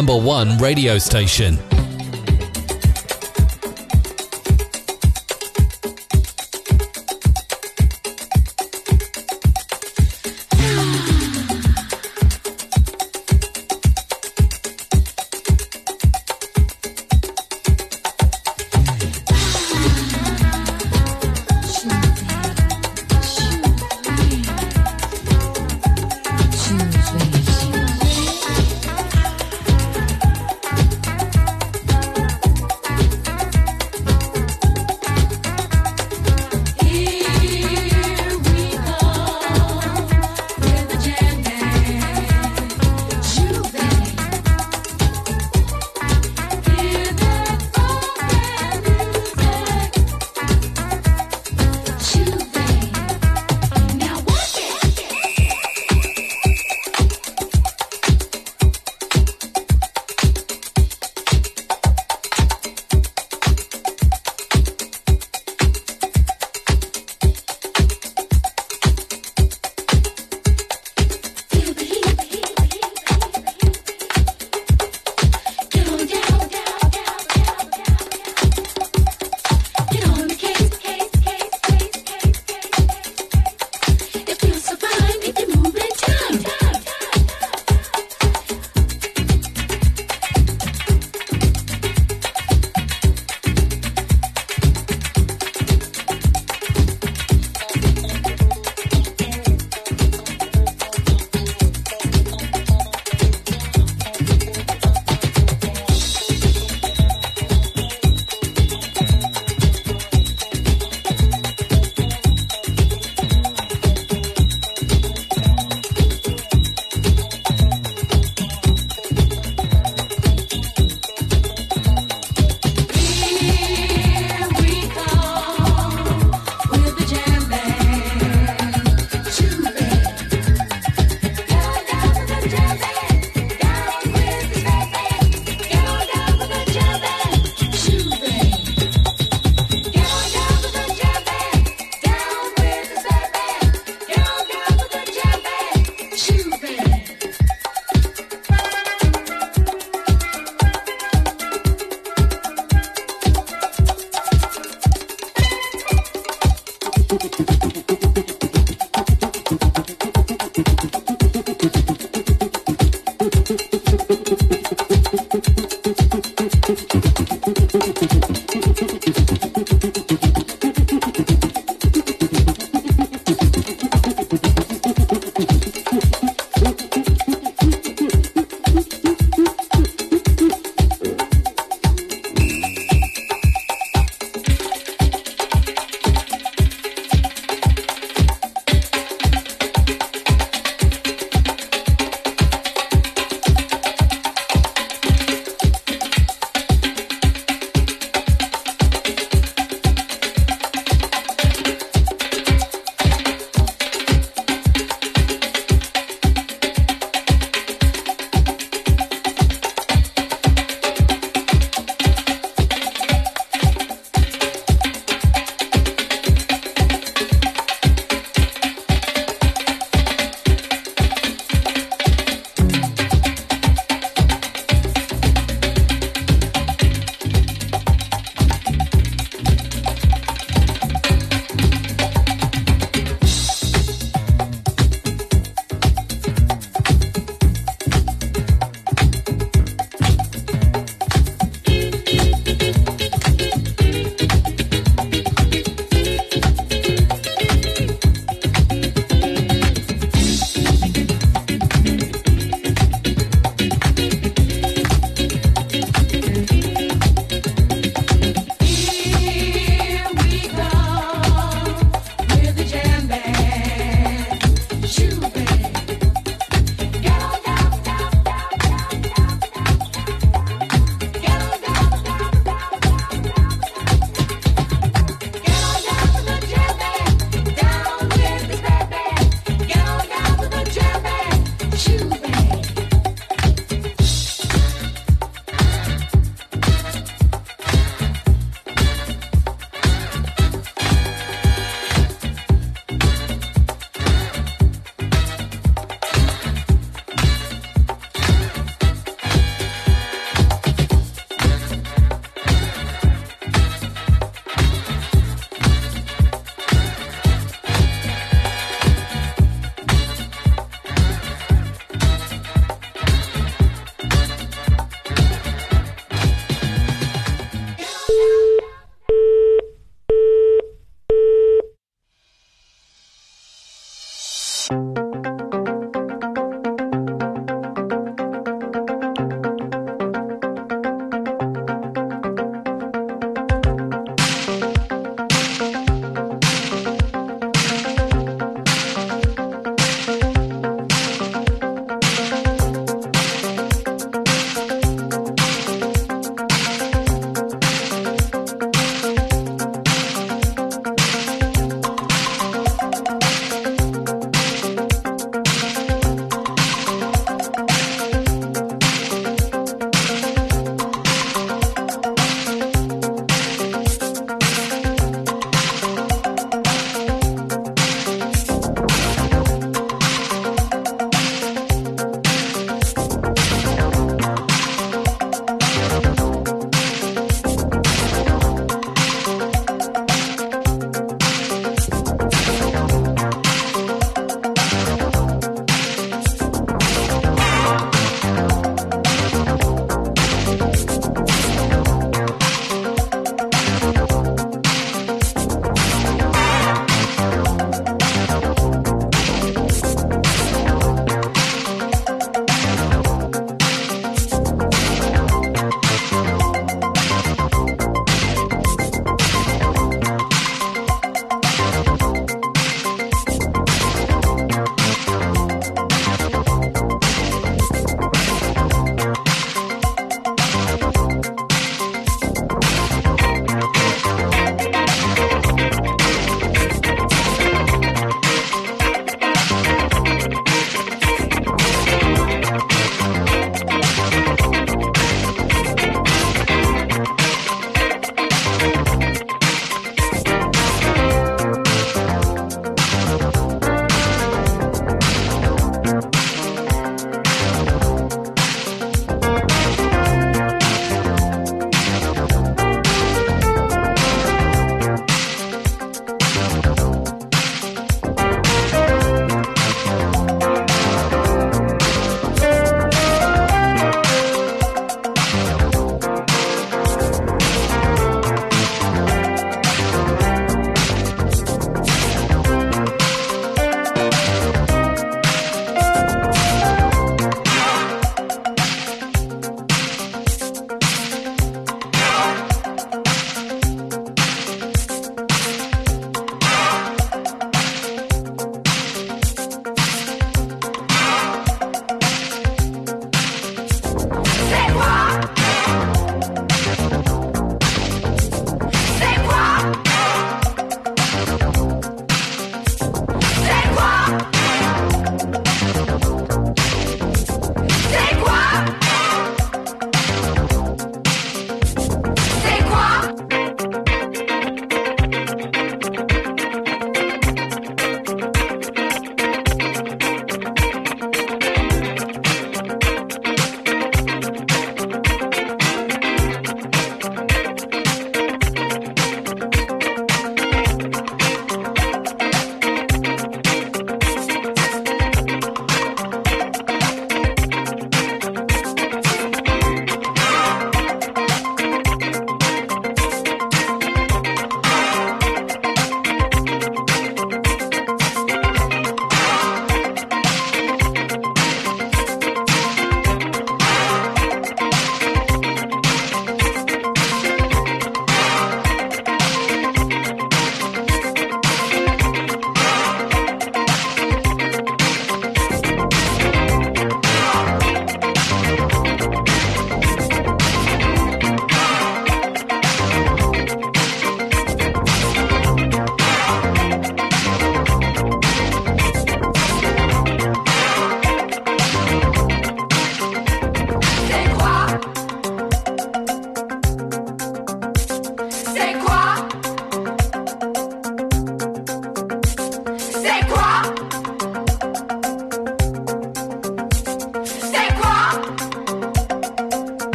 number one radio station.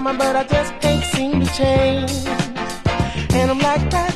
mama, but I just can't seem to change. And I'm like,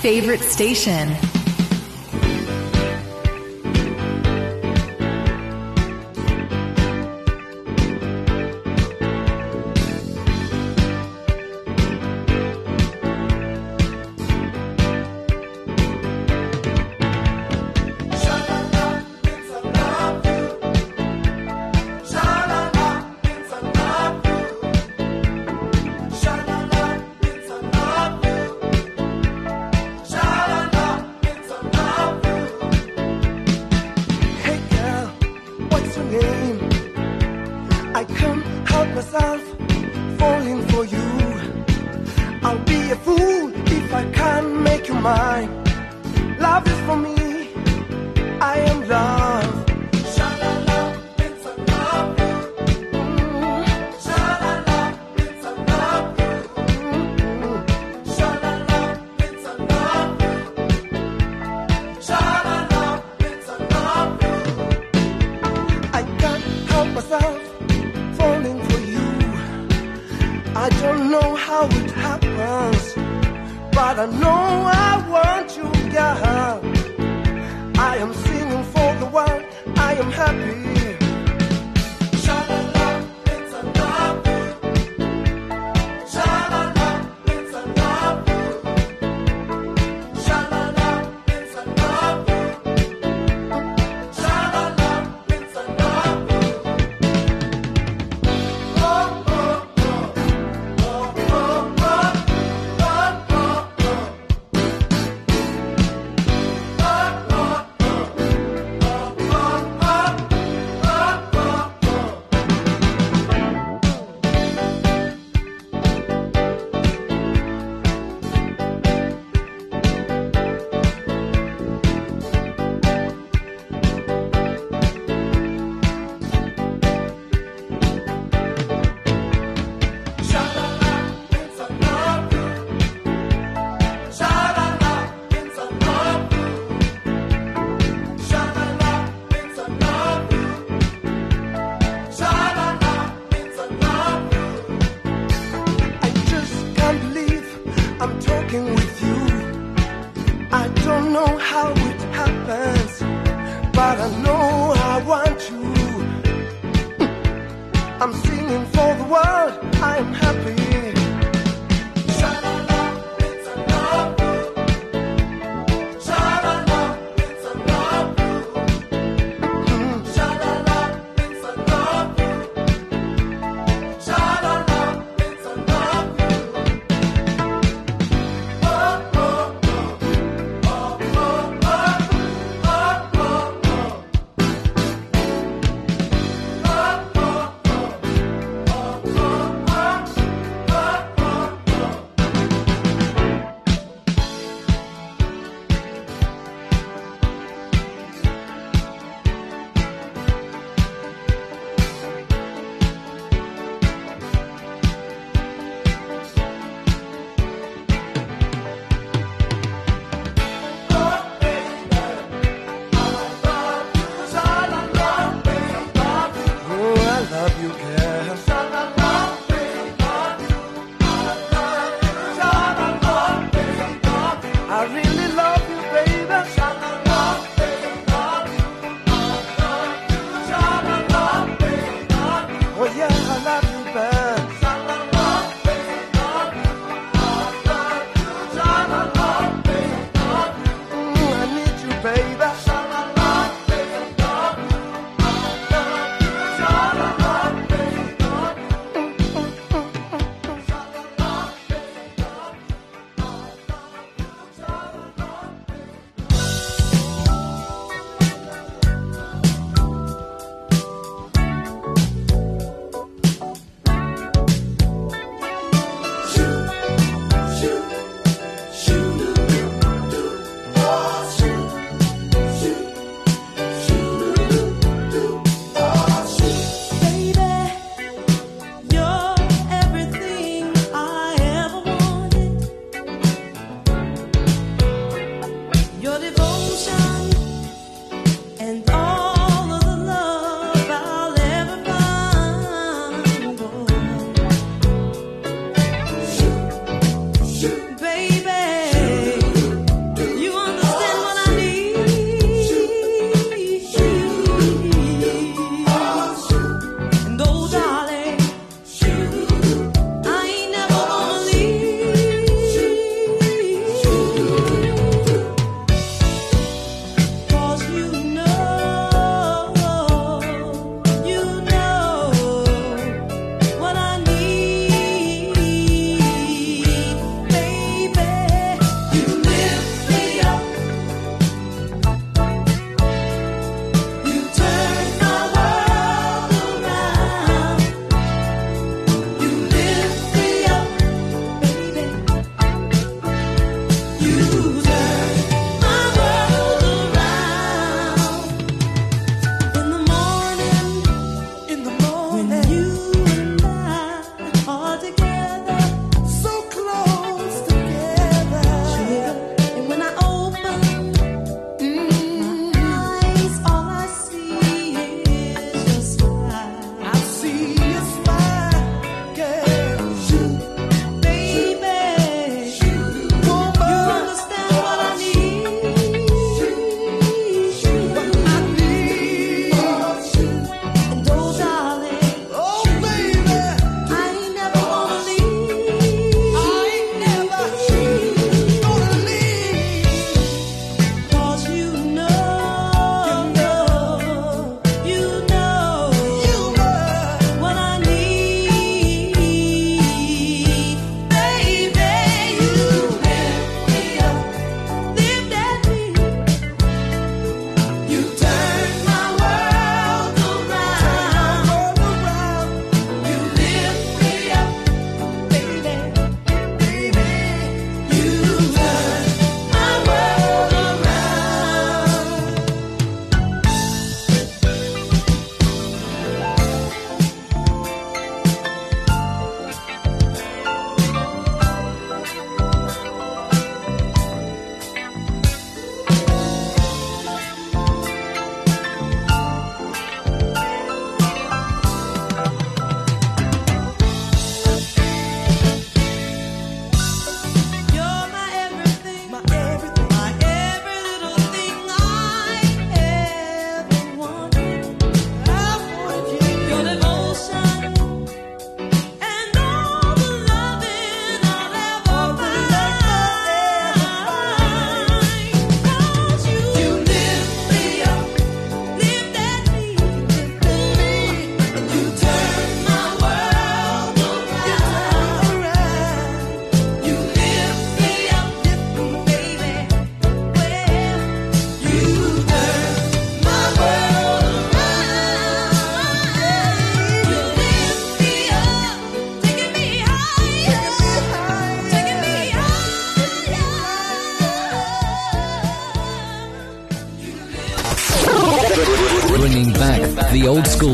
favorite station.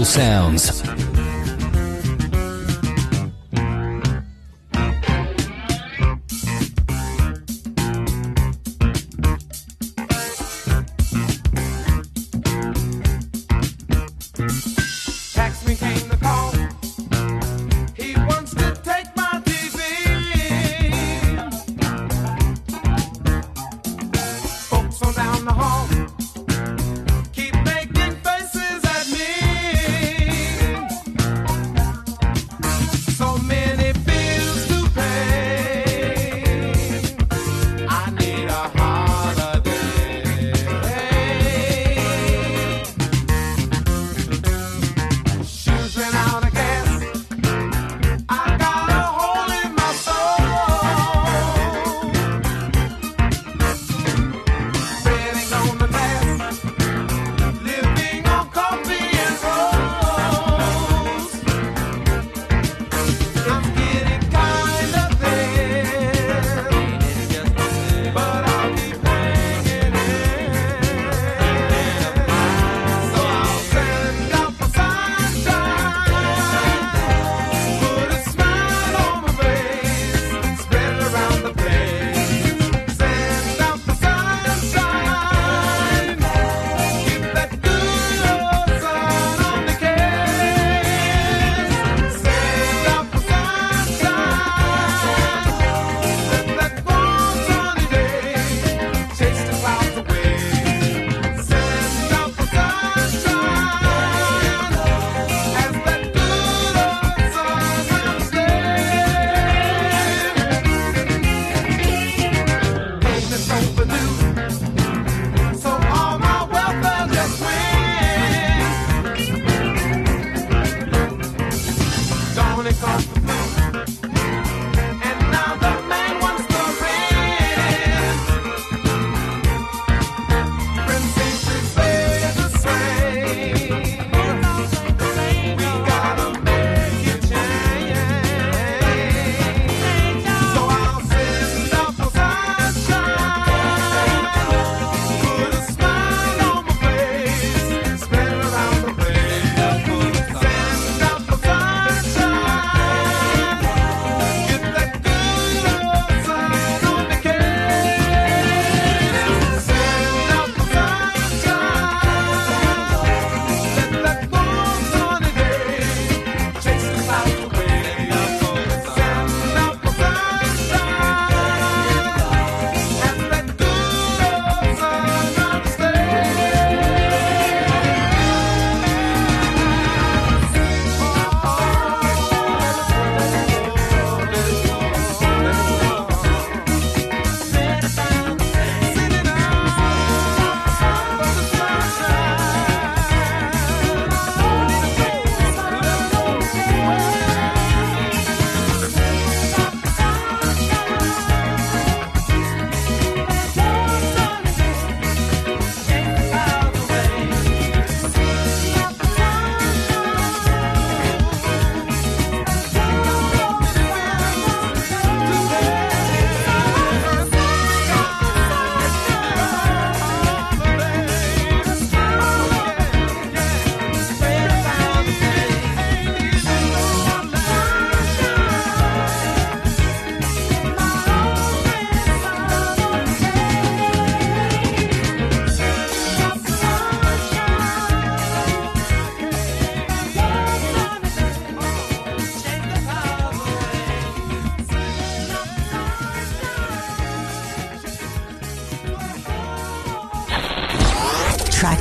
Sounds.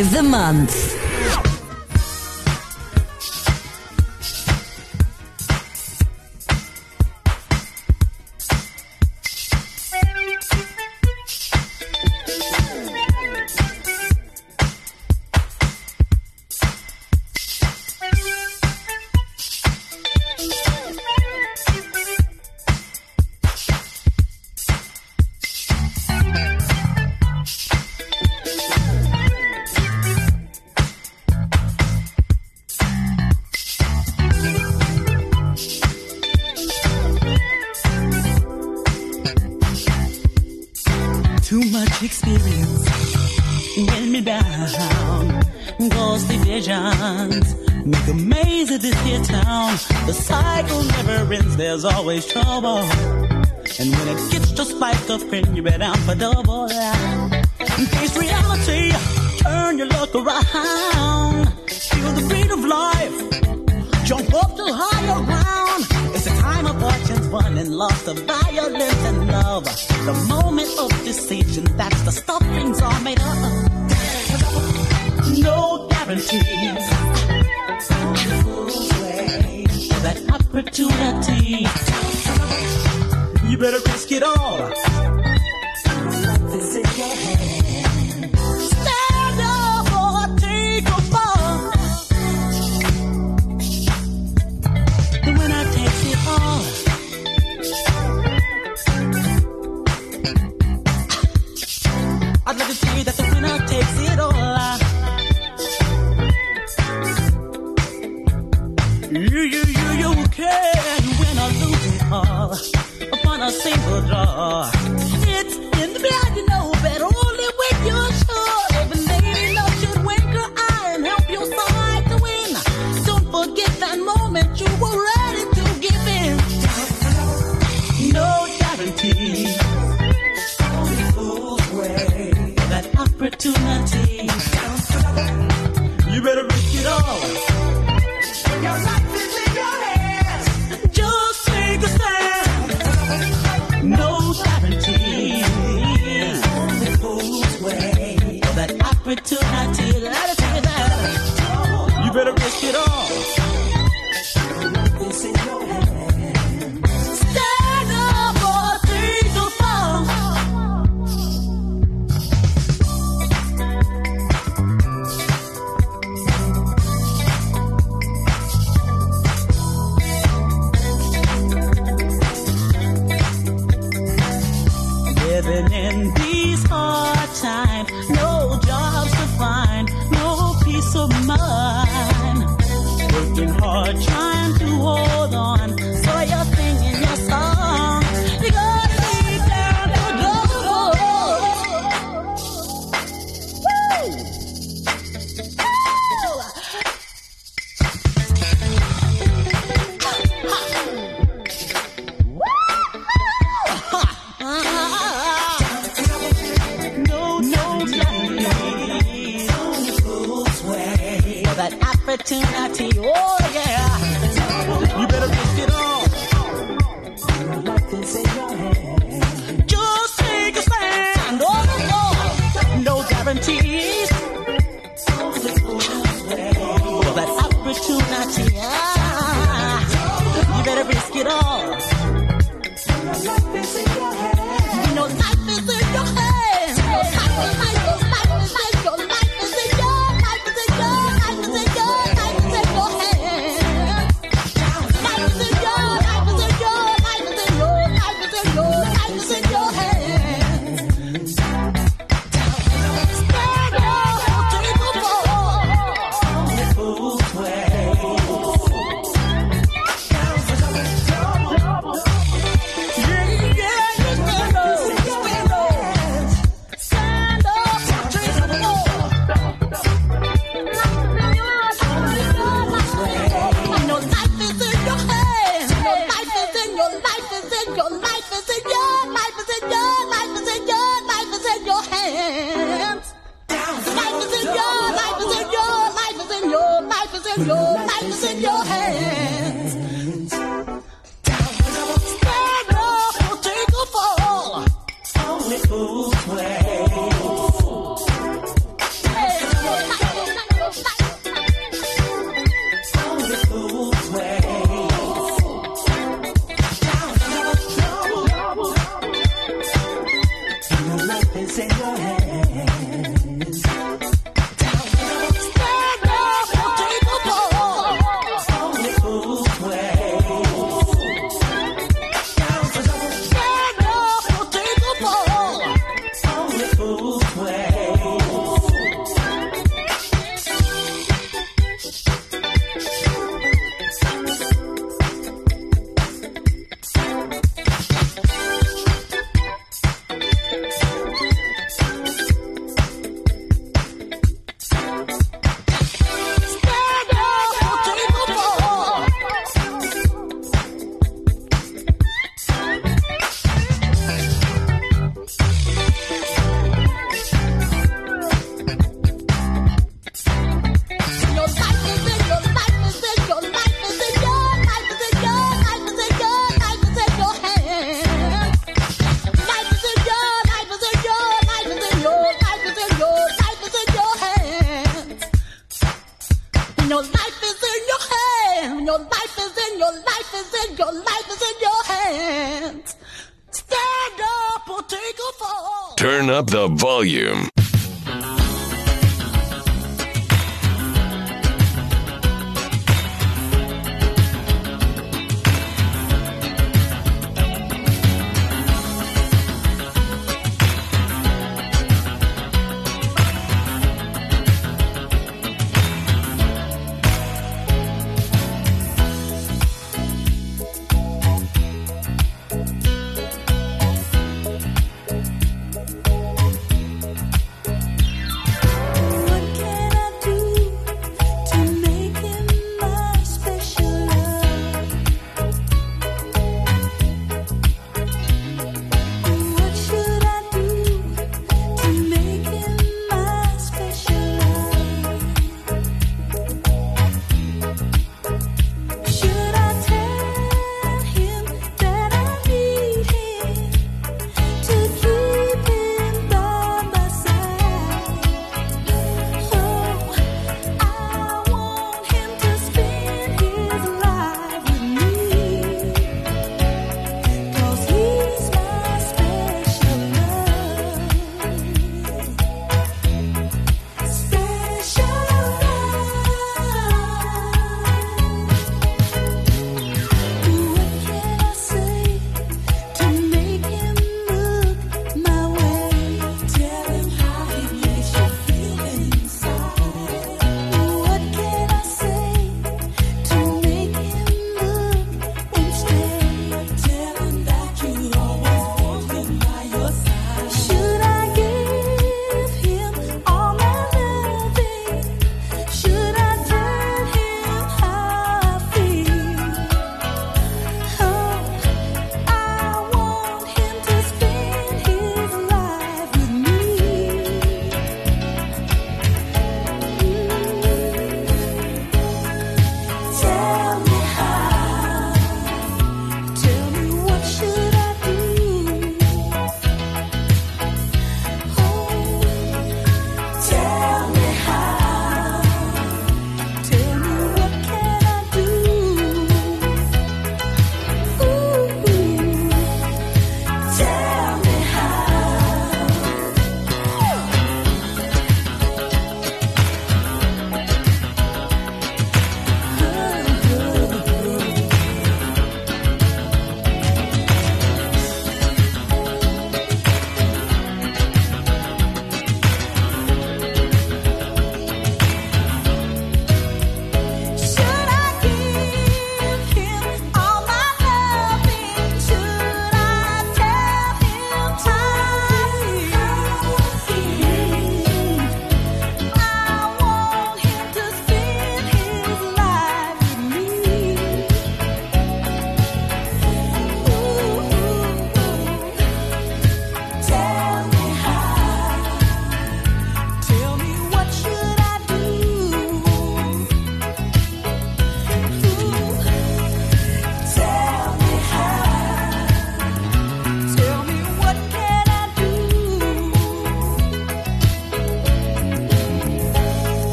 Of the month. Like you bet down for double.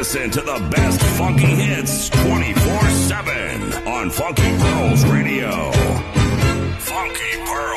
Listen to the best funky hits 24 7 on Funky Pearls Radio. Funky Pearls.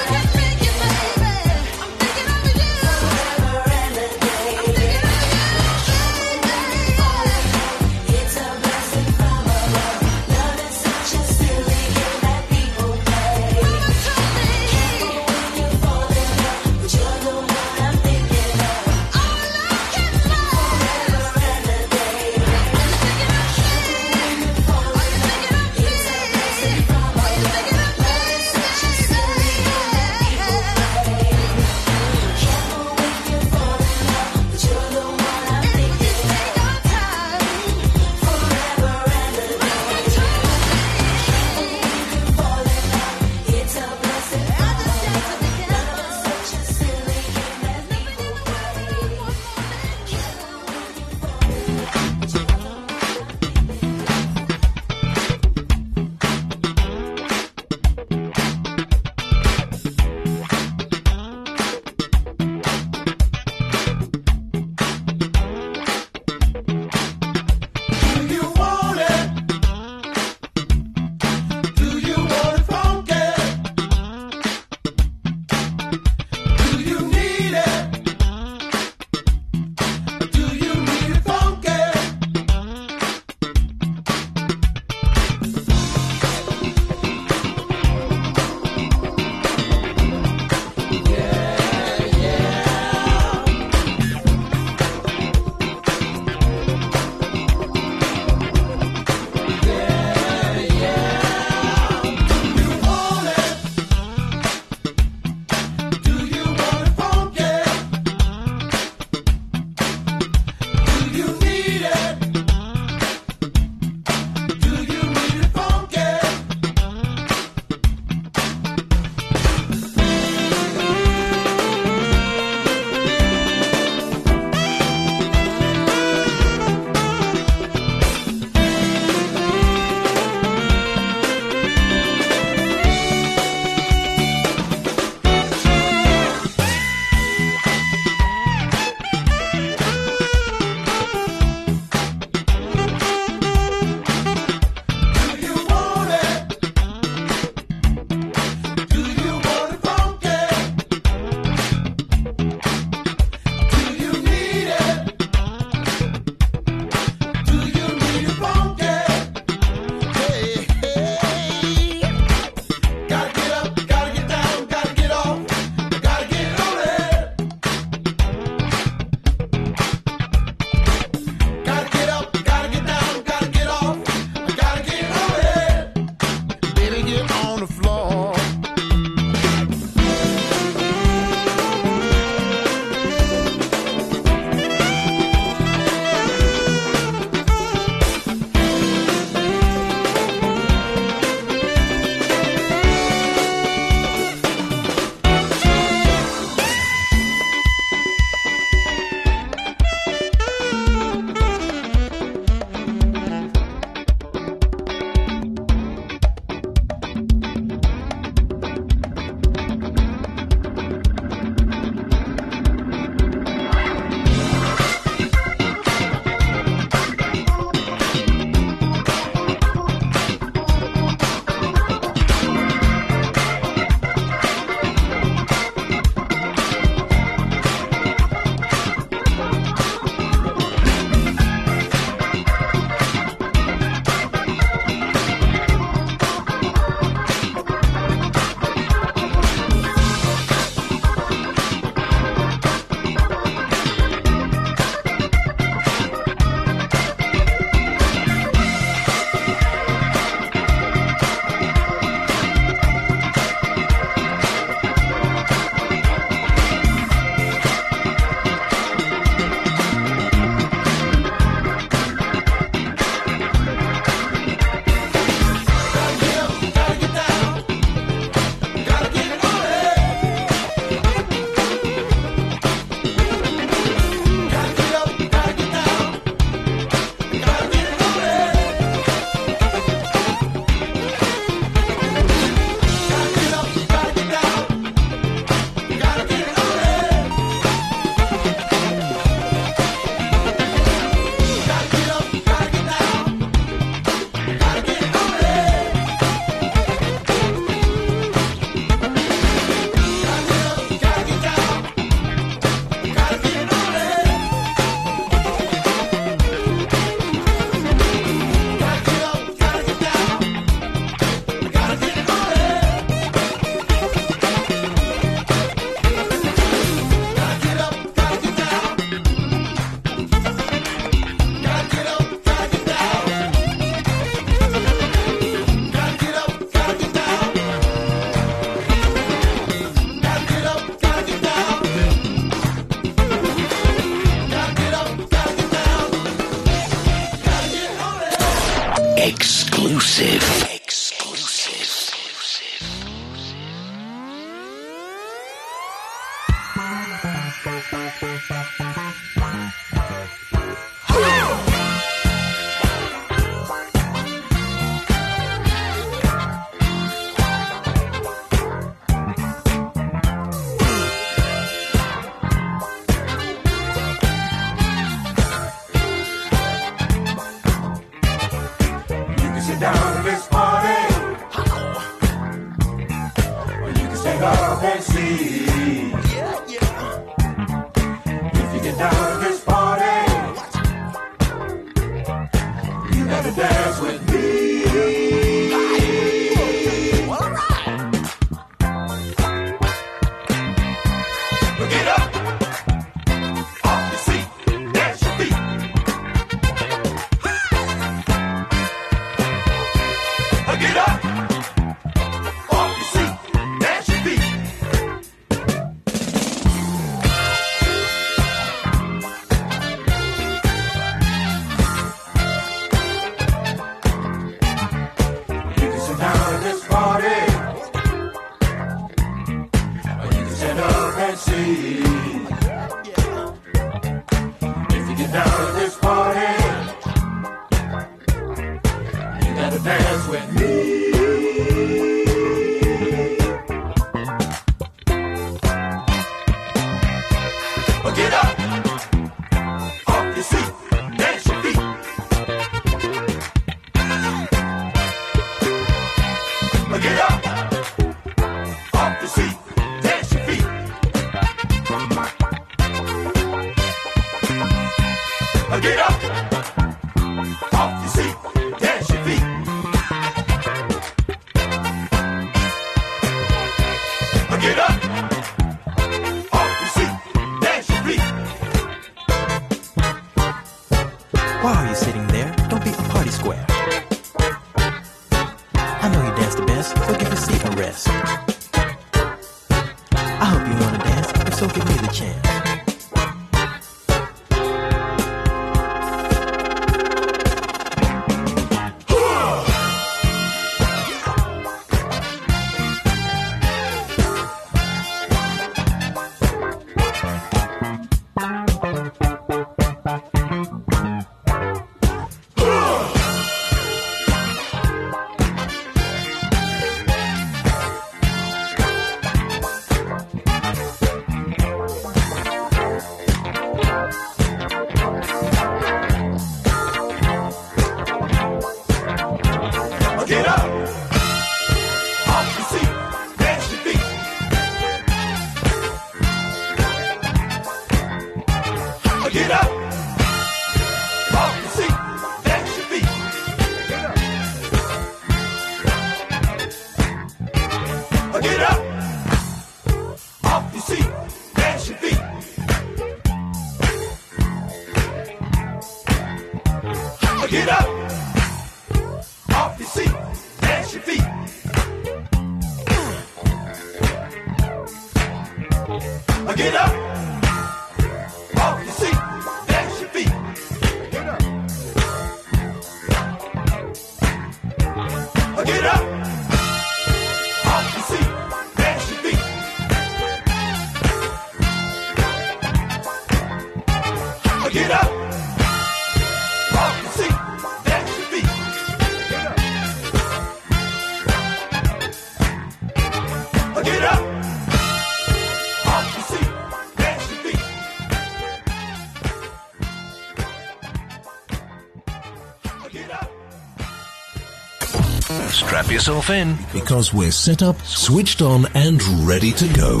yourself in because we're set up, switched on, and ready to go.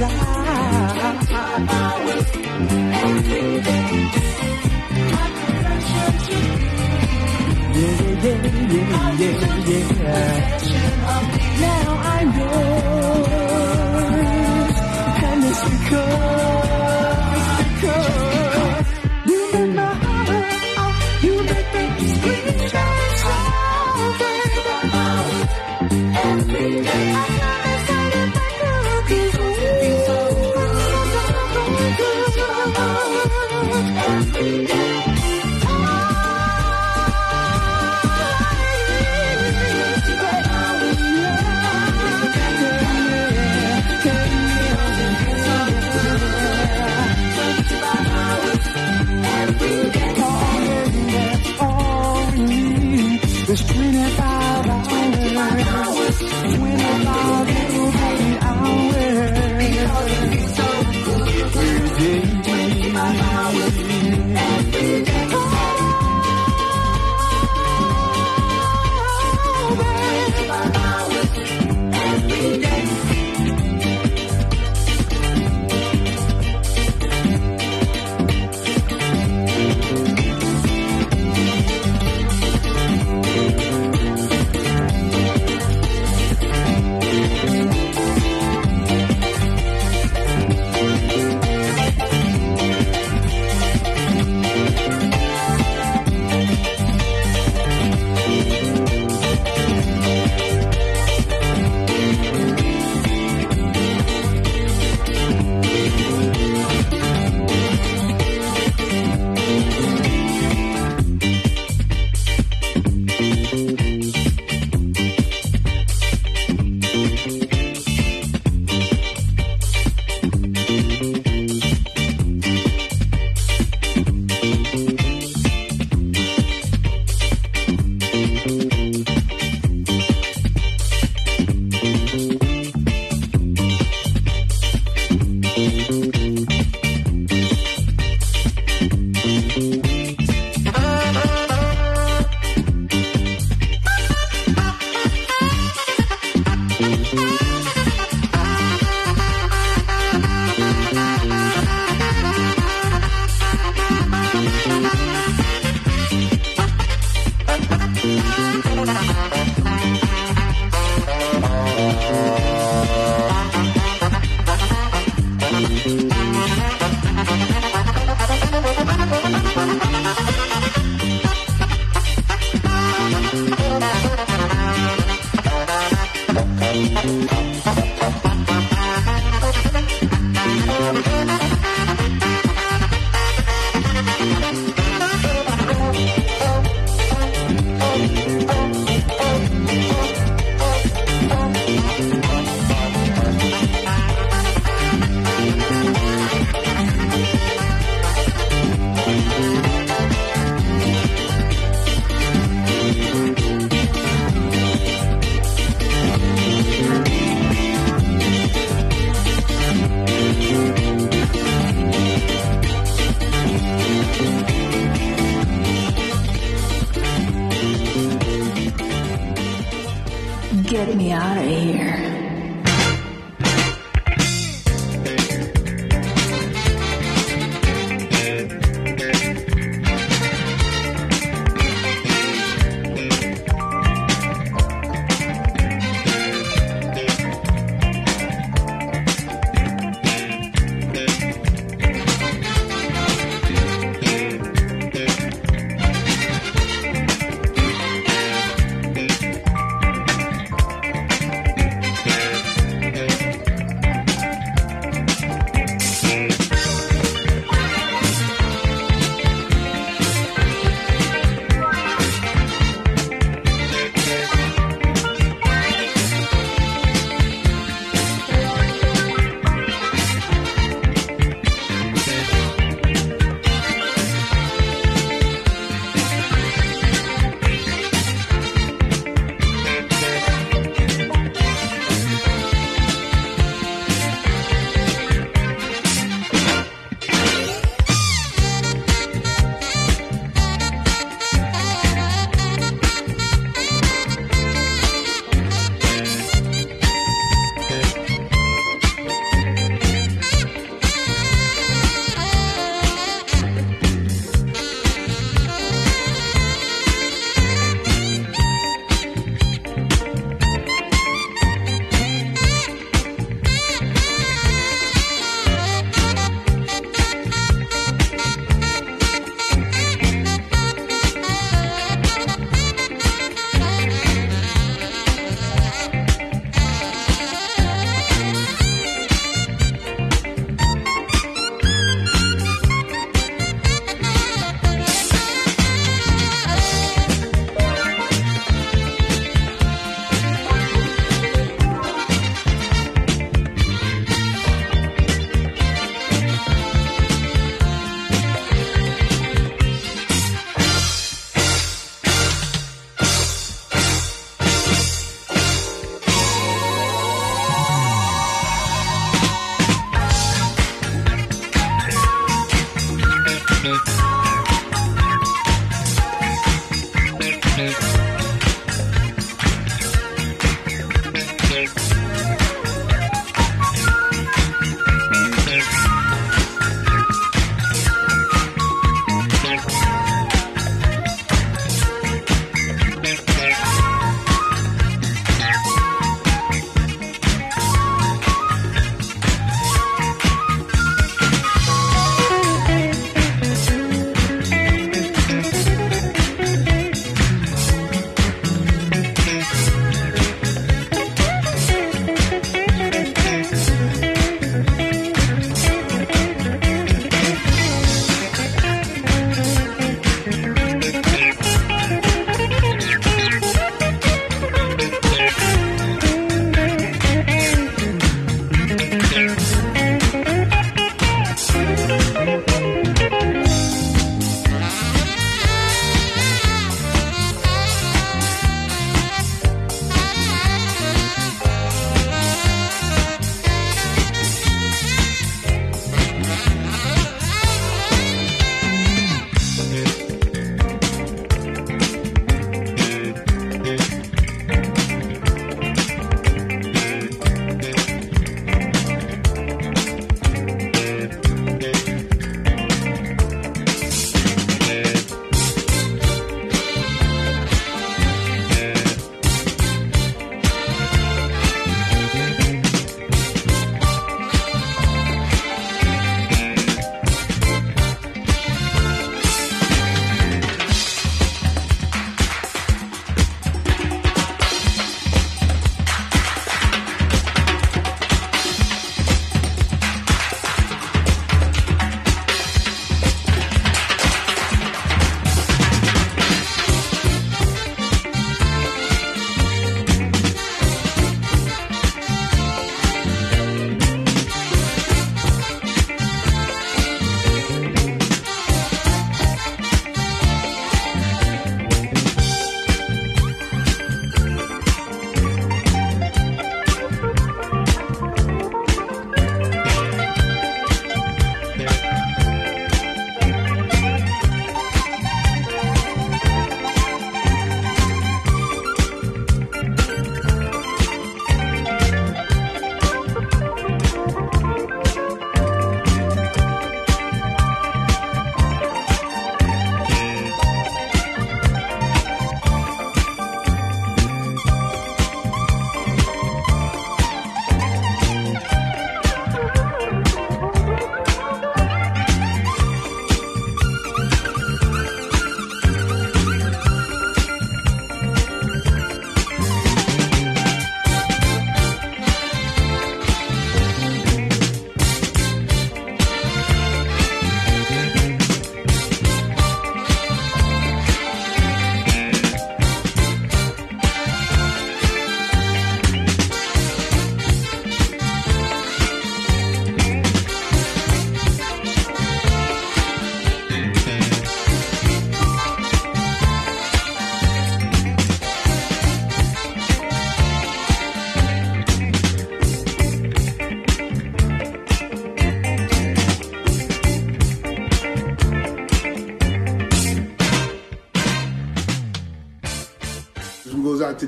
Yeah, yeah, yeah, yeah. Now I'm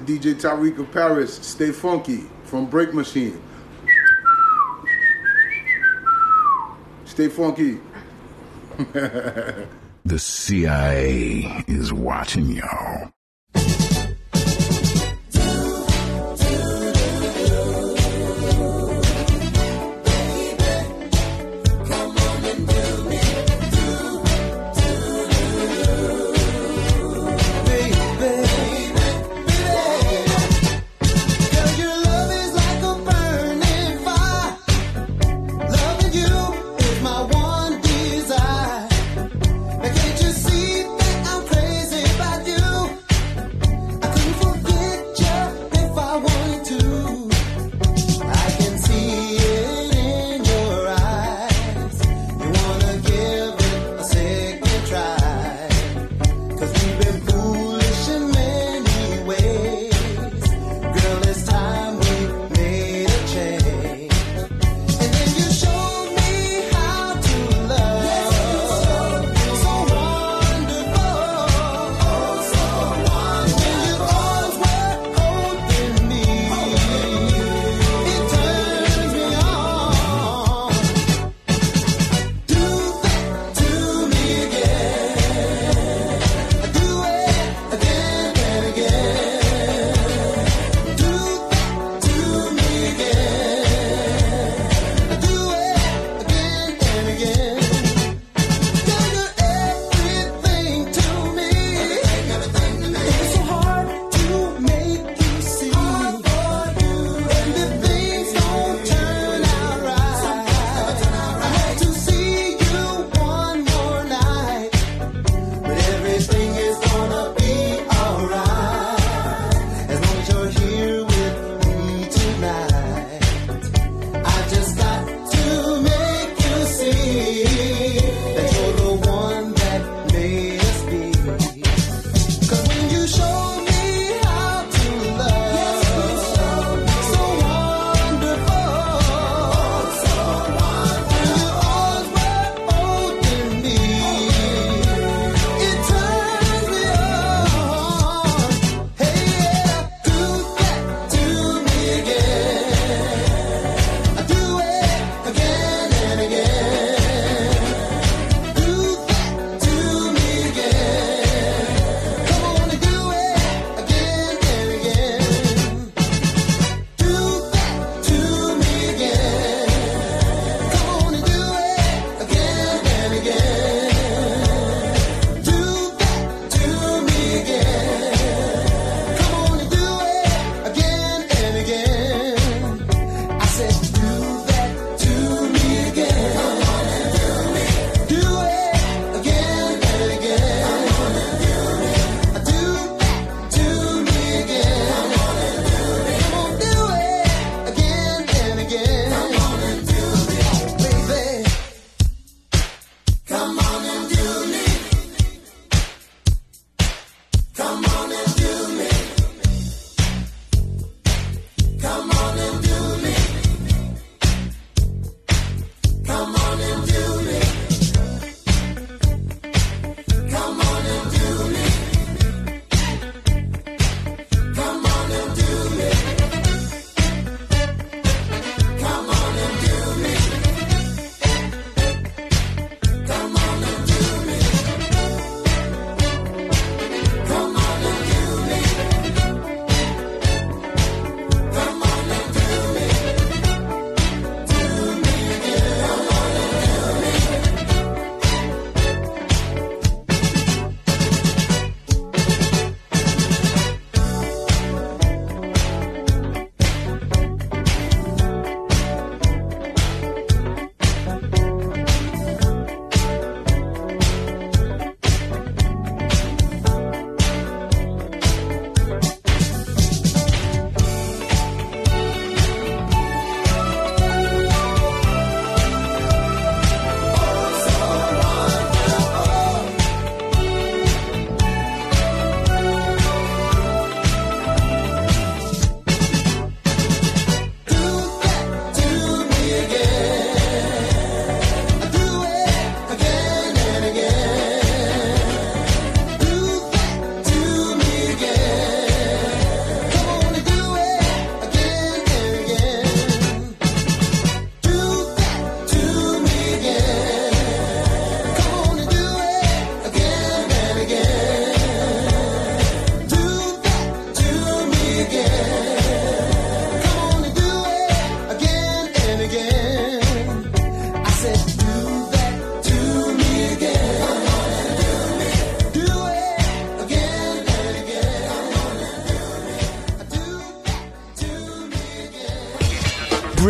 DJ Tyreek of Paris. Stay funky from Break Machine. Stay funky. The CIA is watching y'all.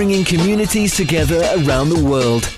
Bringing communities together around the world.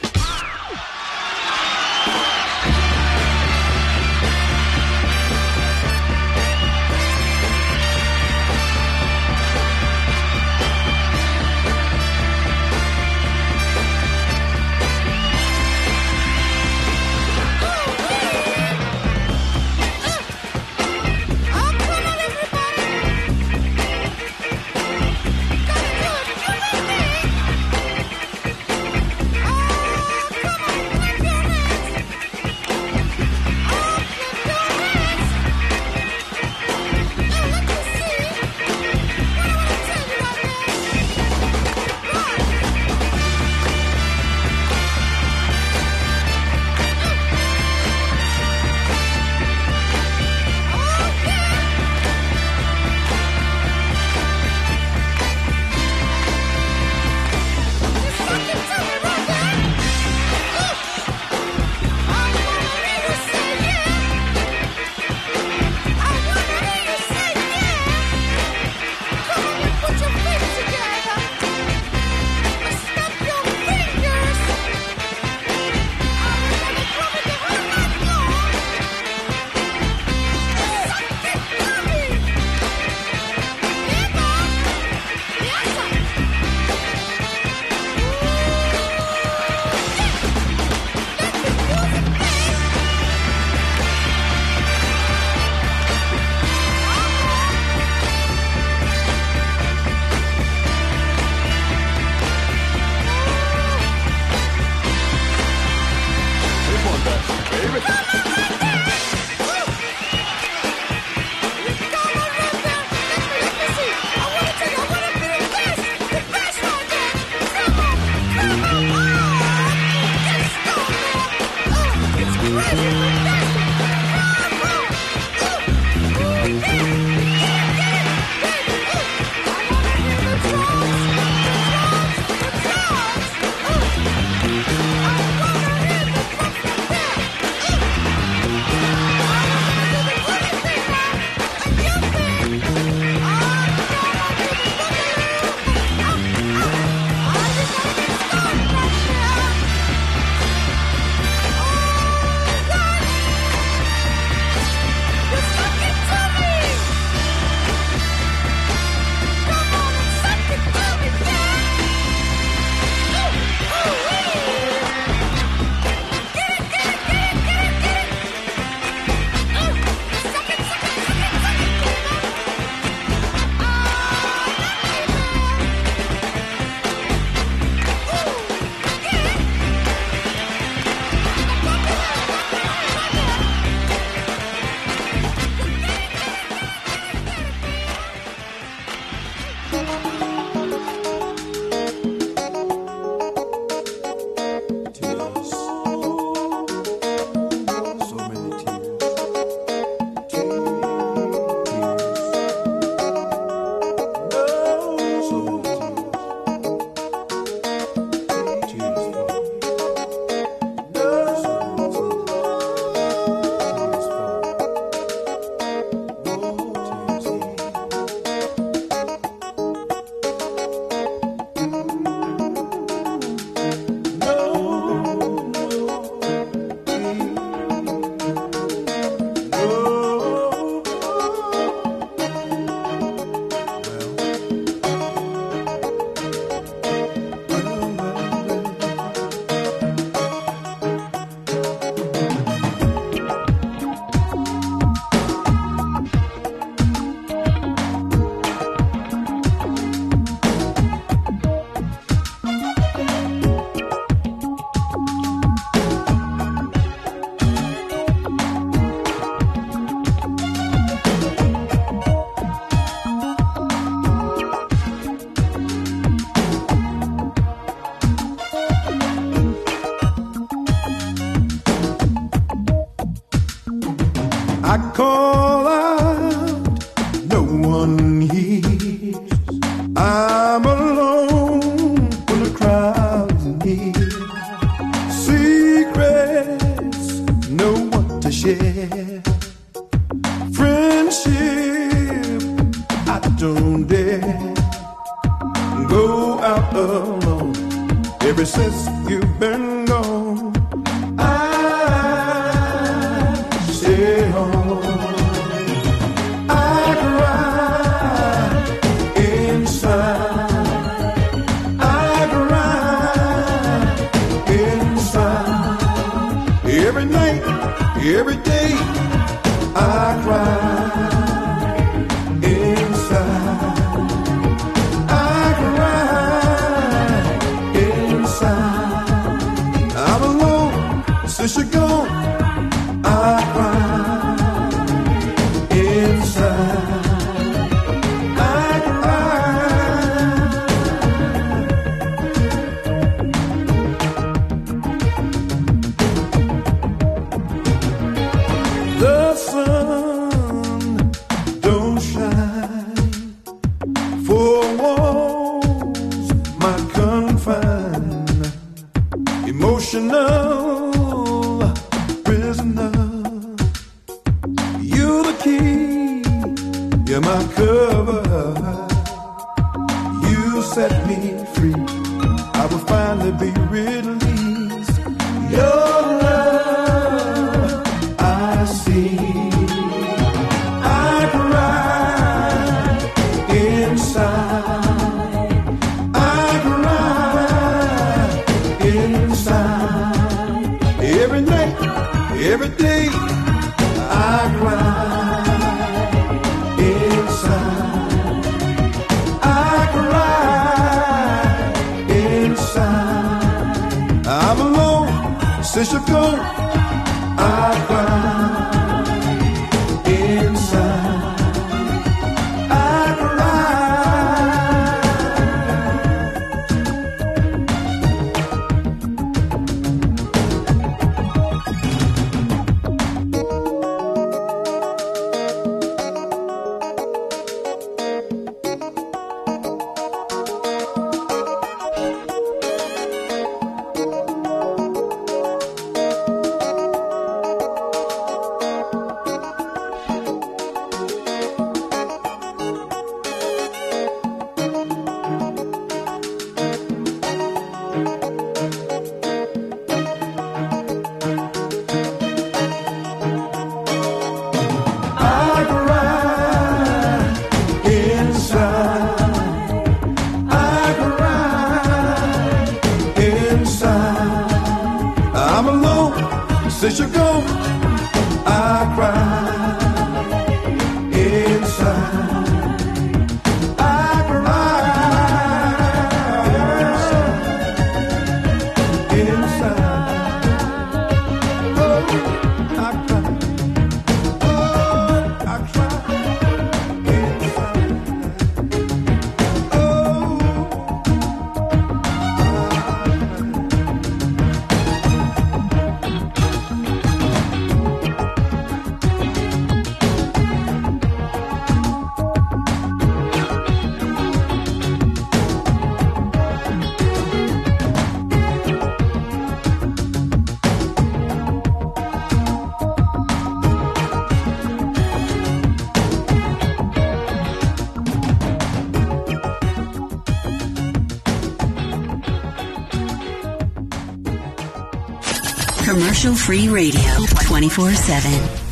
Commercial free radio 24 7.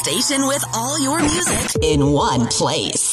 Station with all your music in one place.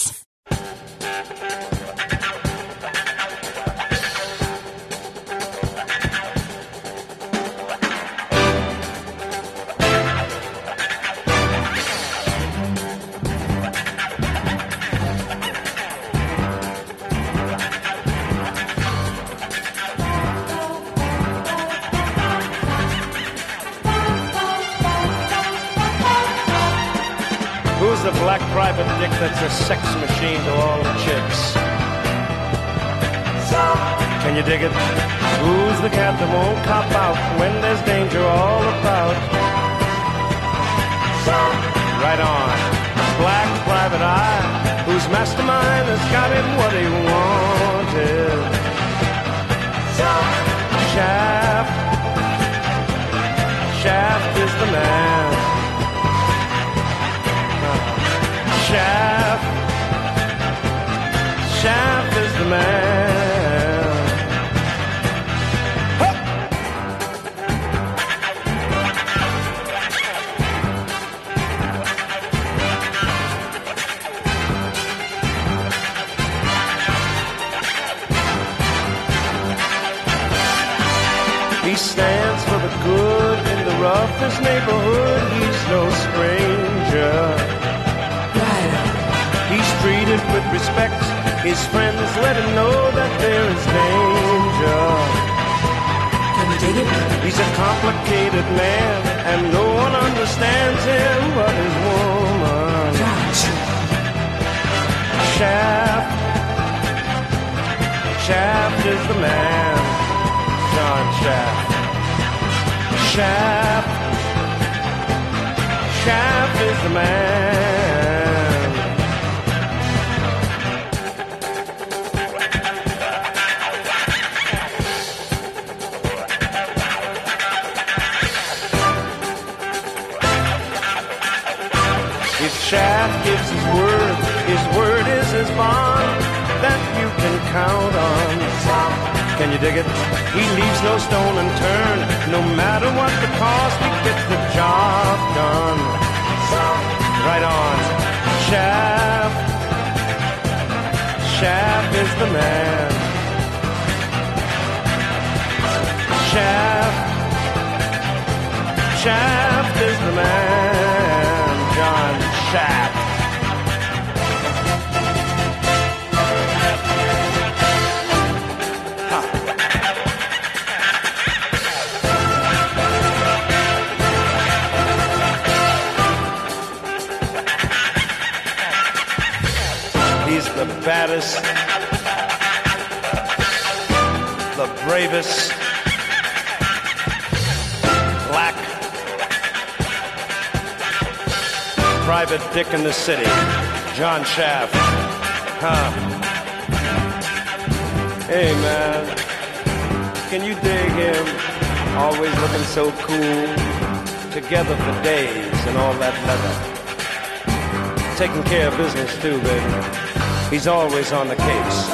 He's always on the case.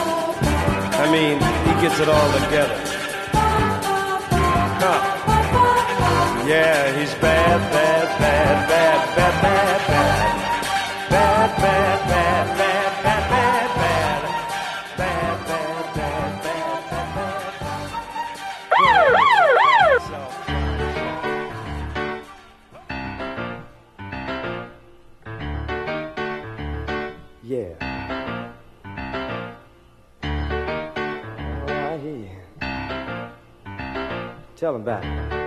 I mean, he gets it all together. Huh. Yeah, he's bad, bad, bad, bad, bad, bad. Tell him that.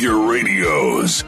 Your radios.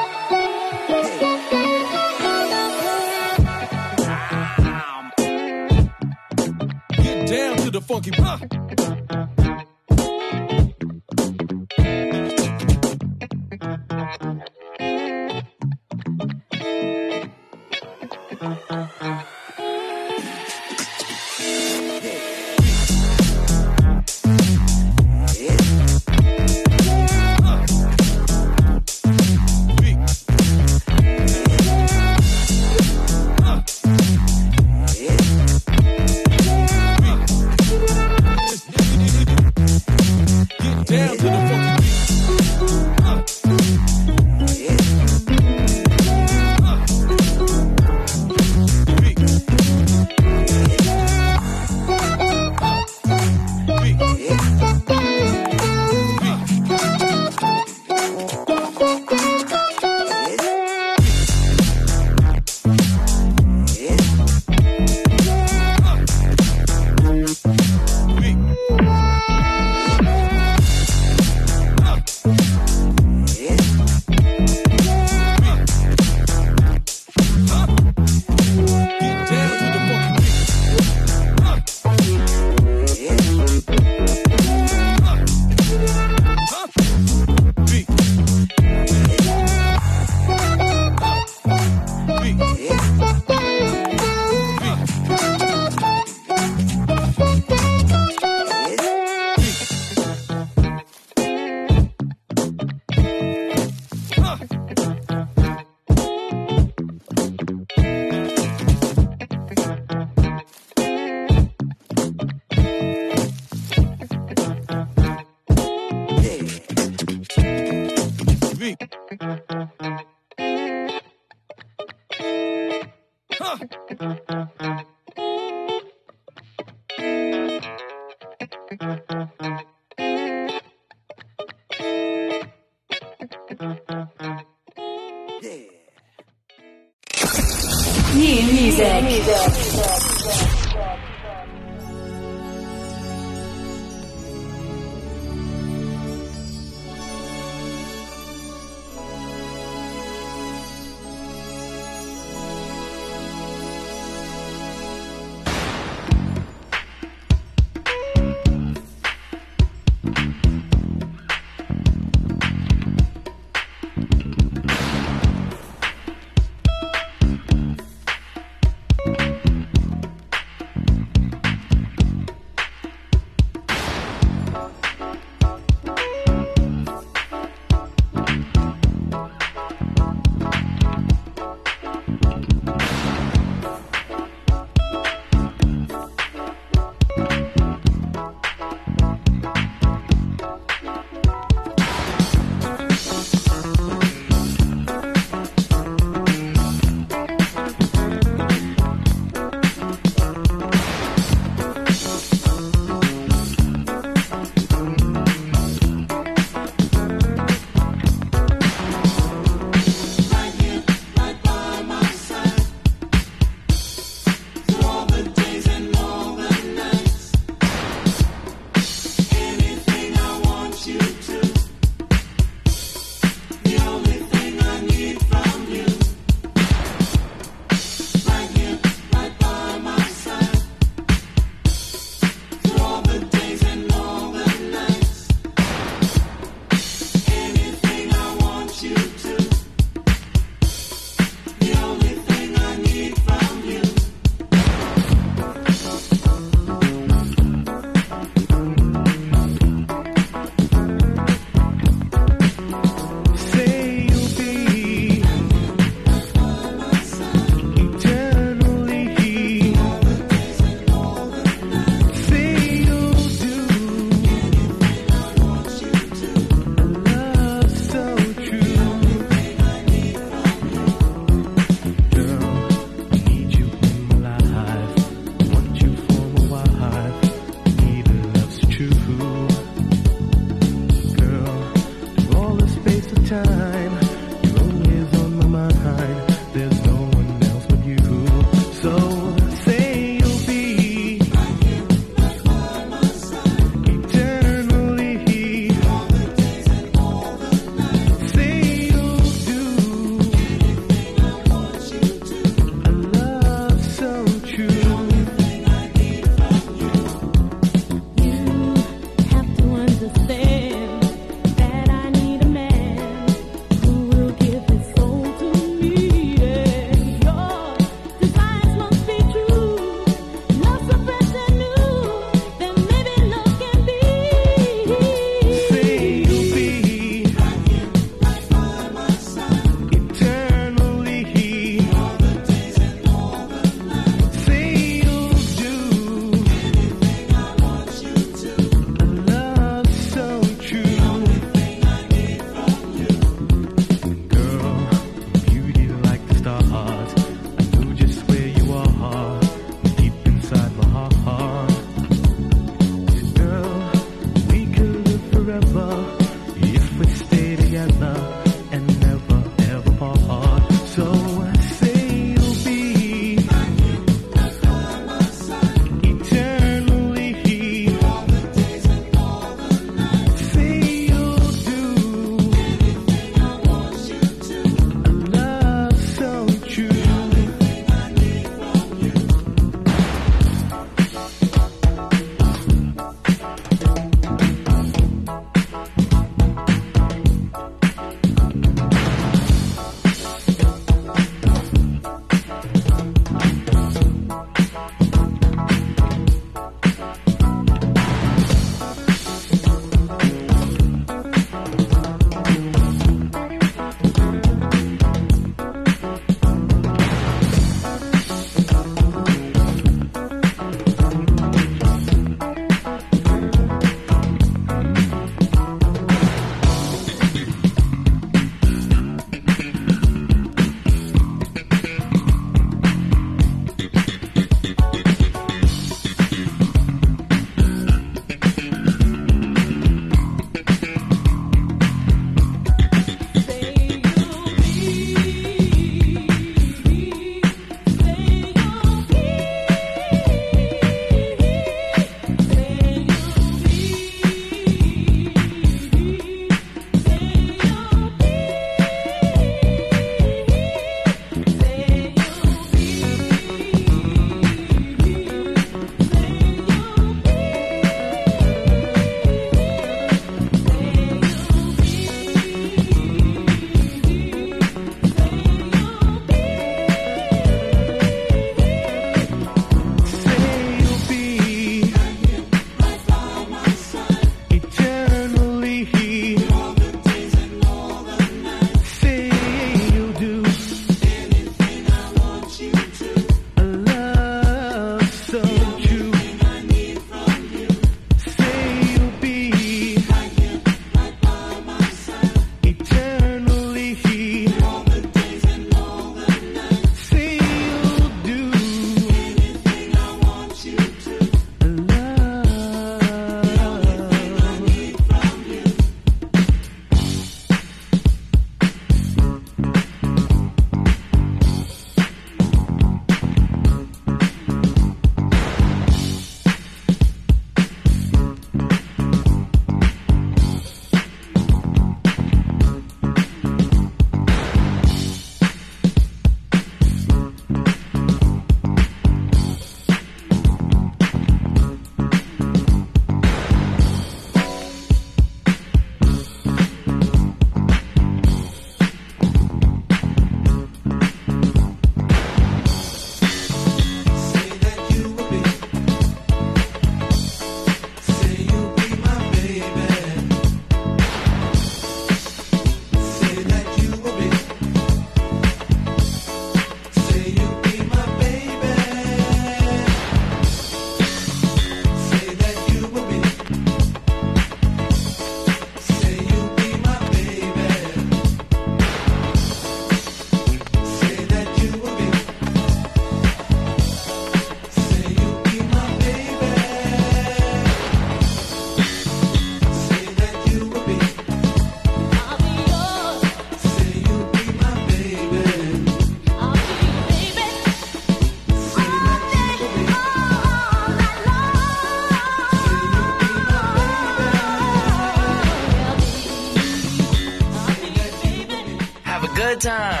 Time.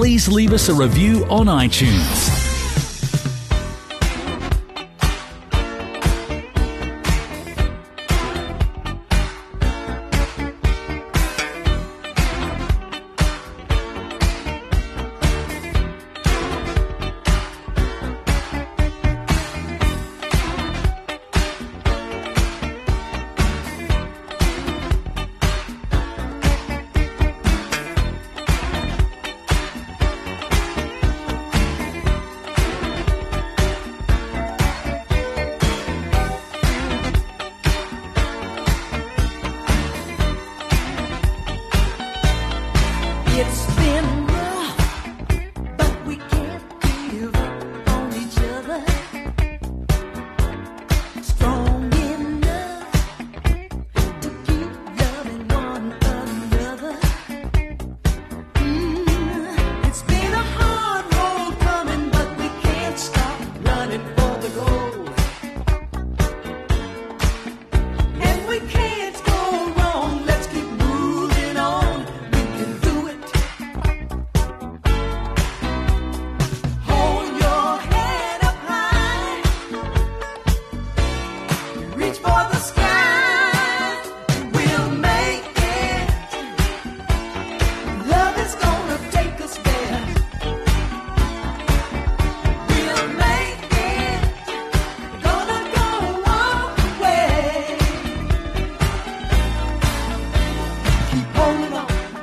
Please leave us a review on iTunes.